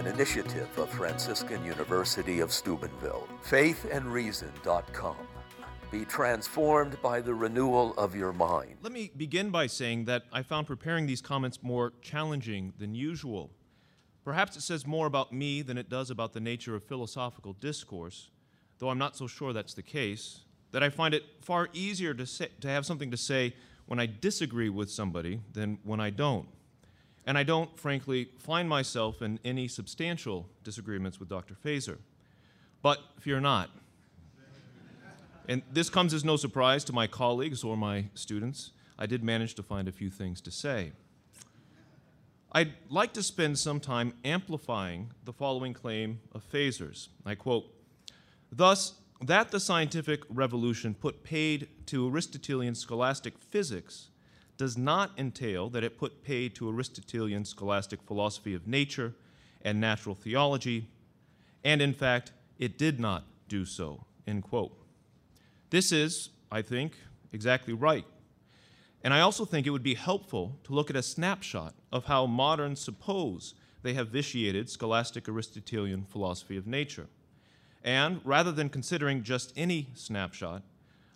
an initiative of Franciscan University of Steubenville. Faithandreason.com. Be transformed by the renewal of your mind. Let me begin by saying that I found preparing these comments more challenging than usual. Perhaps it says more about me than it does about the nature of philosophical discourse, though I'm not so sure that's the case. That I find it far easier to, say, to have something to say when I disagree with somebody than when I don't. And I don't, frankly, find myself in any substantial disagreements with Dr. Feser. But fear not. And this comes as no surprise to my colleagues or my students. I did manage to find a few things to say. I'd like to spend some time amplifying the following claim of Feser's. I quote, Thus, that the scientific revolution put paid to Aristotelian scholastic physics does not entail that it put paid to Aristotelian scholastic philosophy of nature and natural theology, and in fact, it did not do so, end quote. This is, I think, exactly right. And I also think it would be helpful to look at a snapshot of how moderns suppose they have vitiated scholastic Aristotelian philosophy of nature. And rather than considering just any snapshot,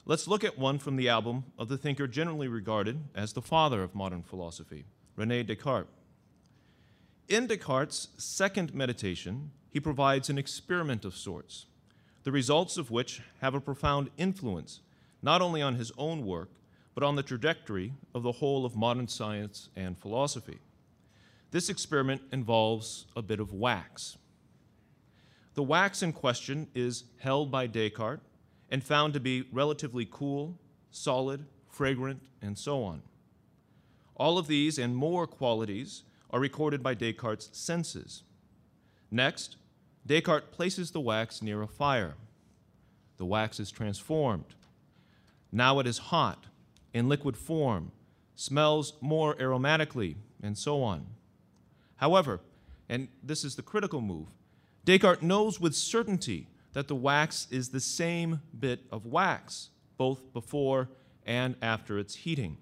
let's look at one from the album of the thinker generally regarded as the father of modern philosophy, Rene Descartes. In Descartes' second meditation, he provides an experiment of sorts, the results of which have a profound influence not only on his own work, but on the trajectory of the whole of modern science and philosophy. This experiment involves a bit of wax. The wax in question is held by Descartes and found to be relatively cool, solid, fragrant, and so on. All of these and more qualities are recorded by Descartes' senses. Next, Descartes places the wax near a fire. The wax is transformed. Now it is hot in liquid form, smells more aromatically, and so on. However, and this is the critical move, Descartes knows with certainty that the wax is the same bit of wax, both before and after its heating.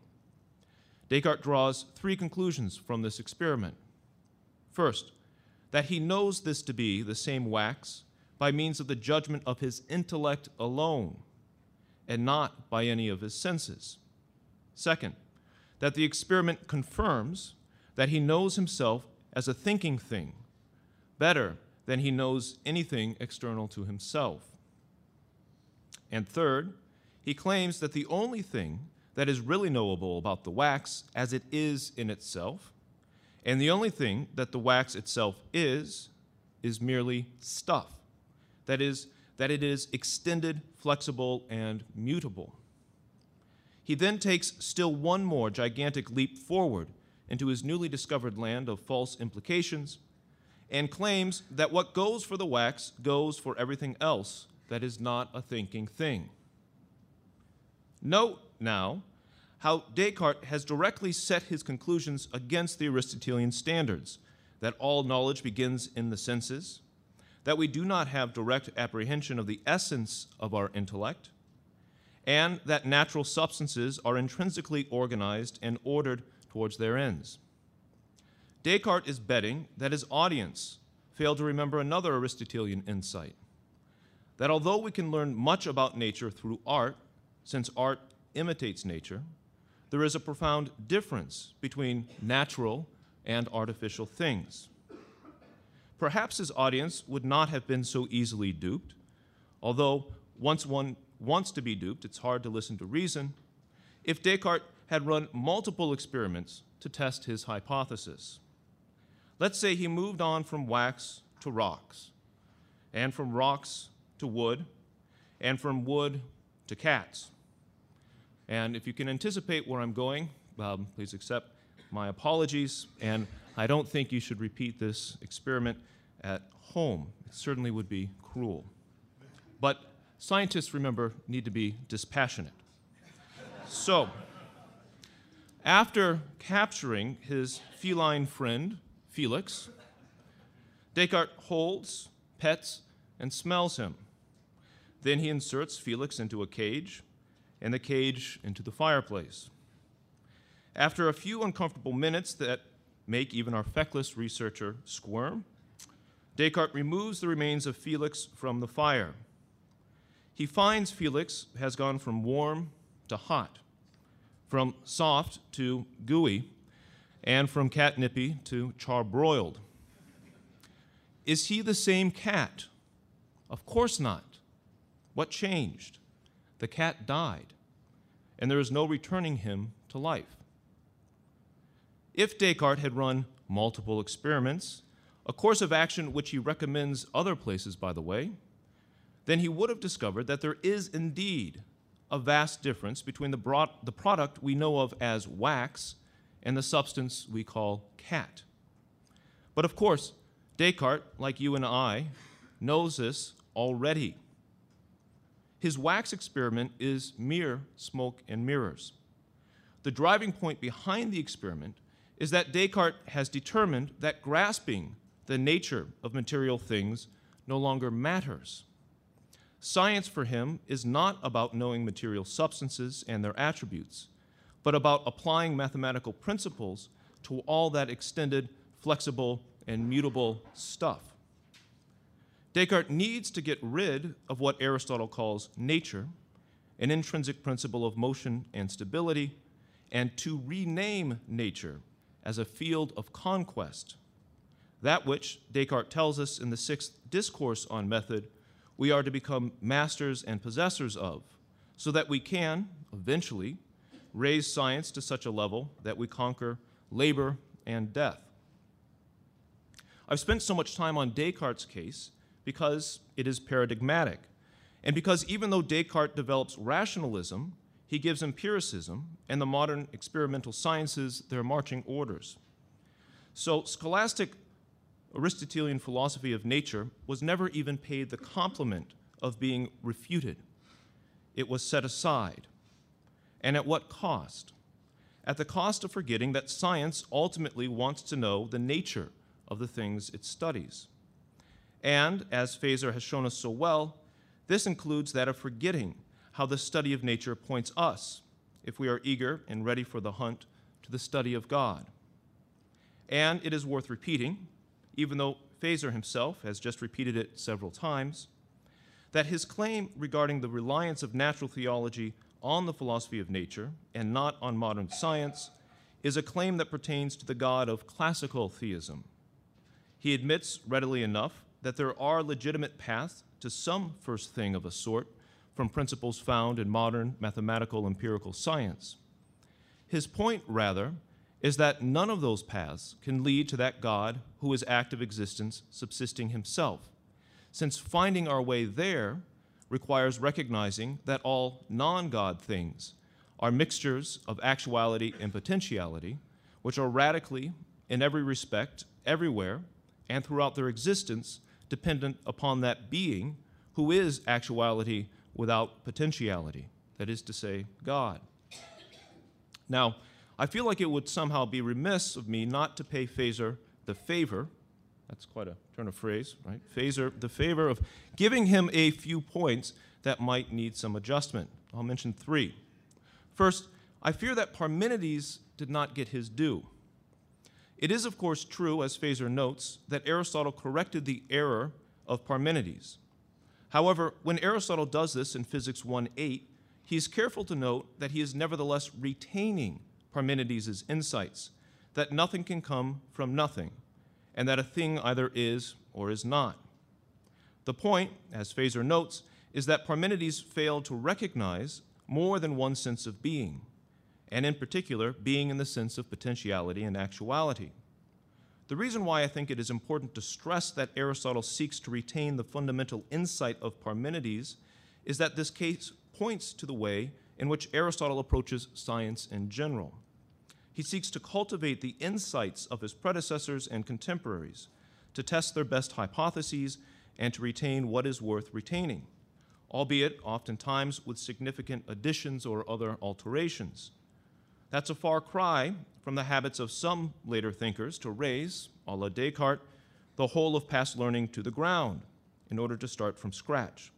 Descartes draws three conclusions from this experiment. First, that he knows this to be the same wax by means of the judgment of his intellect alone, and not by any of his senses. Second, that the experiment confirms that he knows himself as a thinking thing better than he knows anything external to himself. And third, he claims that the only thing that is really knowable about the wax as it is in itself, and the only thing that the wax itself is, is merely stuff. That is, that it is extended, flexible, and mutable. He then takes still one more gigantic leap forward into his newly discovered land of false implications and claims that what goes for the wax goes for everything else that is not a thinking thing. Note now how Descartes has directly set his conclusions against the Aristotelian standards that all knowledge begins in the senses, that we do not have direct apprehension of the essence of our intellect, and that natural substances are intrinsically organized and ordered towards their ends. Descartes is betting that his audience failed to remember another Aristotelian insight that although we can learn much about nature through art, since art imitates nature, there is a profound difference between natural and artificial things. Perhaps his audience would not have been so easily duped, although once one wants to be duped, it's hard to listen to reason, if Descartes had run multiple experiments to test his hypothesis. Let's say he moved on from wax to rocks, and from rocks to wood, and from wood to cats. And if you can anticipate where I'm going, um, please accept my apologies. And I don't think you should repeat this experiment at home. It certainly would be cruel. But scientists, remember, need to be dispassionate. so, after capturing his feline friend, Felix, Descartes holds, pets, and smells him. Then he inserts Felix into a cage, and the cage into the fireplace. After a few uncomfortable minutes that make even our feckless researcher squirm, Descartes removes the remains of Felix from the fire. He finds Felix has gone from warm to hot, from soft to gooey, and from catnippy to charbroiled. Is he the same cat? Of course not. What changed? The cat died, and there is no returning him to life. If Descartes had run multiple experiments, a course of action which he recommends other places, by the way, then he would have discovered that there is indeed a vast difference between the, broad, the product we know of as wax and the substance we call cat. But of course, Descartes, like you and I, knows this already. His wax experiment is mere smoke and mirrors. The driving point behind the experiment is that Descartes has determined that grasping the nature of material things no longer matters. Science for him is not about knowing material substances and their attributes, but about applying mathematical principles to all that extended, flexible, and mutable stuff. Descartes needs to get rid of what Aristotle calls nature, an intrinsic principle of motion and stability, and to rename nature as a field of conquest. That which, Descartes tells us in the sixth discourse on method, we are to become masters and possessors of, so that we can, eventually, raise science to such a level that we conquer labor and death. I've spent so much time on Descartes' case because it is paradigmatic, and because even though Descartes develops rationalism, he gives empiricism and the modern experimental sciences their marching orders. So, scholastic Aristotelian philosophy of nature was never even paid the compliment of being refuted. It was set aside. And at what cost? At the cost of forgetting that science ultimately wants to know the nature of the things it studies. And, as Feser has shown us so well, this includes that of forgetting how the study of nature points us, if we are eager and ready for the hunt, to the study of God. And it is worth repeating, even though Feser himself has just repeated it several times, that his claim regarding the reliance of natural theology on the philosophy of nature and not on modern science is a claim that pertains to the God of classical theism. He admits readily enough that there are legitimate paths to some first thing of a sort from principles found in modern mathematical empirical science. His point, rather, is that none of those paths can lead to that God who is active existence subsisting himself, since finding our way there requires recognizing that all non God things are mixtures of actuality and potentiality, which are radically, in every respect, everywhere, and throughout their existence, dependent upon that being who is actuality without potentiality, that is to say, God. Now, I feel like it would somehow be remiss of me not to pay Feser the favor, that's quite a turn of phrase, right? Feser, the favor of giving him a few points that might need some adjustment. I'll mention three. First, I fear that Parmenides did not get his due. It is, of course, true, as Feser notes, that Aristotle corrected the error of Parmenides. However, when Aristotle does this in Physics 1 8, he is careful to note that he is nevertheless retaining Parmenides' insights, that nothing can come from nothing, and that a thing either is or is not. The point, as Feser notes, is that Parmenides failed to recognize more than one sense of being, and in particular, being in the sense of potentiality and actuality. The reason why I think it is important to stress that Aristotle seeks to retain the fundamental insight of Parmenides is that this case points to the way in which Aristotle approaches science in general. He seeks to cultivate the insights of his predecessors and contemporaries, to test their best hypotheses, and to retain what is worth retaining, albeit oftentimes with significant additions or other alterations. That's a far cry from the habits of some later thinkers to raze, a la Descartes, the whole of past learning to the ground in order to start from scratch,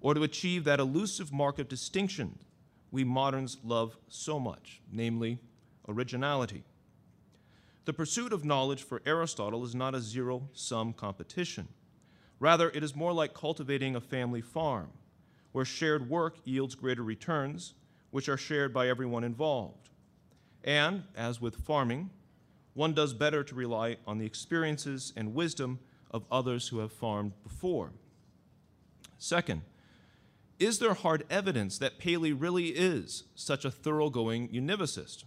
or to achieve that elusive mark of distinction we moderns love so much, namely originality. The pursuit of knowledge for Aristotle is not a zero sum competition. Rather, it is more like cultivating a family farm, where shared work yields greater returns, which are shared by everyone involved. And, as with farming, one does better to rely on the experiences and wisdom of others who have farmed before. Second, is there hard evidence that Paley really is such a thoroughgoing univocist?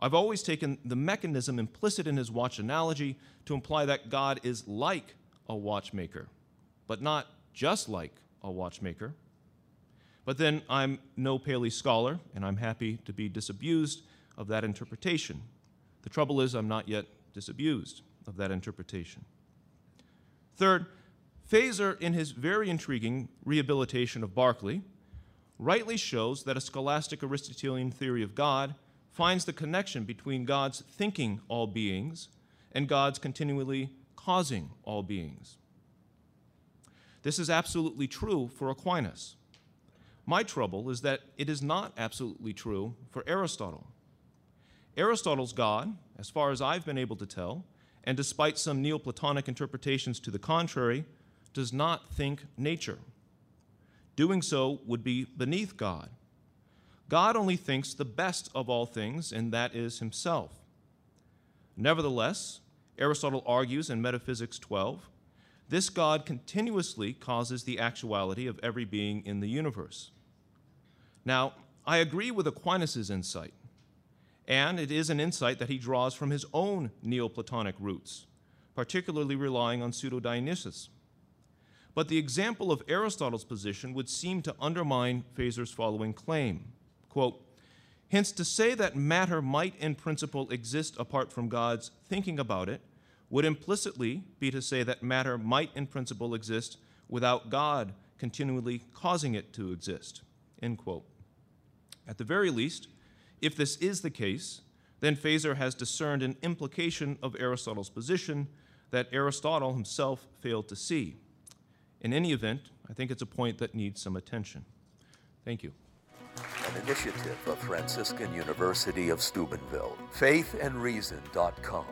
I've always taken the mechanism implicit in his watch analogy to imply that God is like a watchmaker, but not just like a watchmaker. But then I'm no Paley scholar, and I'm happy to be disabused of that interpretation. The trouble is, I'm not yet disabused of that interpretation. Third, Feser, in his very intriguing rehabilitation of Berkeley, rightly shows that a scholastic Aristotelian theory of God finds the connection between God's thinking all beings and God's continually causing all beings. This is absolutely true for Aquinas. My trouble is that it is not absolutely true for Aristotle. Aristotle's God, as far as I've been able to tell, and despite some Neoplatonic interpretations to the contrary, does not think nature. Doing so would be beneath God. God only thinks the best of all things, and that is himself. Nevertheless, Aristotle argues in Metaphysics 12 this God continuously causes the actuality of every being in the universe. Now, I agree with Aquinas' insight and it is an insight that he draws from his own Neoplatonic roots, particularly relying on pseudo Dionysius. But the example of Aristotle's position would seem to undermine Feser's following claim. Quote, Hence, to say that matter might in principle exist apart from God's thinking about it would implicitly be to say that matter might in principle exist without God continually causing it to exist. End quote. At the very least, if this is the case, then Feser has discerned an implication of Aristotle's position that Aristotle himself failed to see. In any event, I think it's a point that needs some attention. Thank you. An initiative of Franciscan University of Steubenville. Faithandreason.com.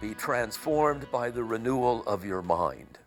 Be transformed by the renewal of your mind.